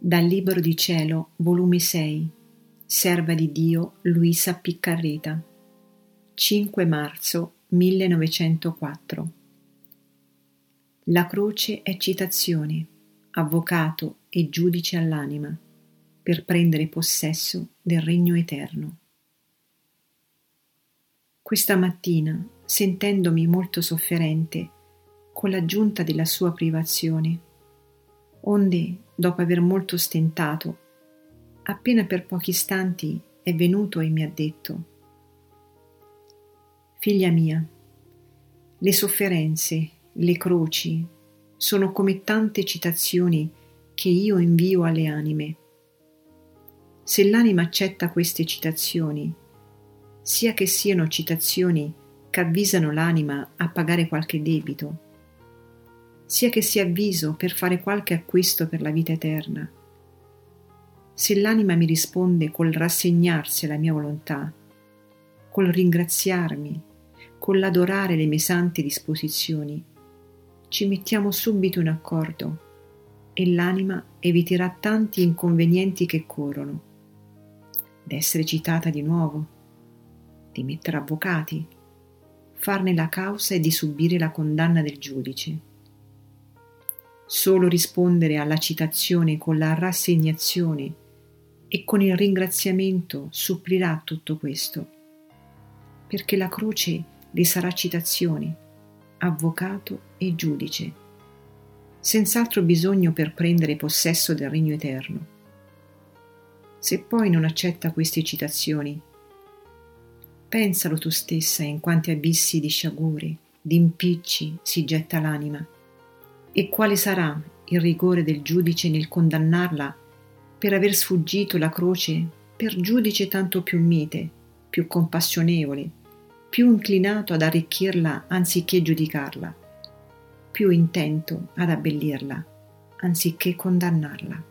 Dal Libro di Cielo, volume 6, Serva di Dio Luisa Piccarreta, 5 marzo 1904. La croce è citazione, avvocato e giudice all'anima, per prendere possesso del regno eterno. Questa mattina, sentendomi molto sofferente, con l'aggiunta della sua privazione, onde, dopo aver molto stentato, appena per pochi istanti è venuto e mi ha detto Figlia mia, le sofferenze, le croci sono come tante citazioni che io invio alle anime. Se l'anima accetta queste citazioni, sia che siano citazioni che avvisano l'anima a pagare qualche debito, sia che sia avviso per fare qualche acquisto per la vita eterna. Se l'anima mi risponde col rassegnarsi alla mia volontà, col ringraziarmi, con l'adorare le mie sante disposizioni, ci mettiamo subito in accordo e l'anima eviterà tanti inconvenienti che corrono. D'essere citata di nuovo, di mettere avvocati, farne la causa e di subire la condanna del giudice. Solo rispondere alla citazione con la rassegnazione e con il ringraziamento supplirà tutto questo, perché la croce le sarà citazione, avvocato e giudice, senz'altro bisogno per prendere possesso del regno eterno. Se poi non accetta queste citazioni, pensalo tu stessa in quanti abissi di sciagure, di impicci si getta l'anima e quale sarà il rigore del giudice nel condannarla per aver sfuggito la croce per giudice tanto più mite, più compassionevole, più inclinato ad arricchirla anziché giudicarla, più intento ad abbellirla anziché condannarla.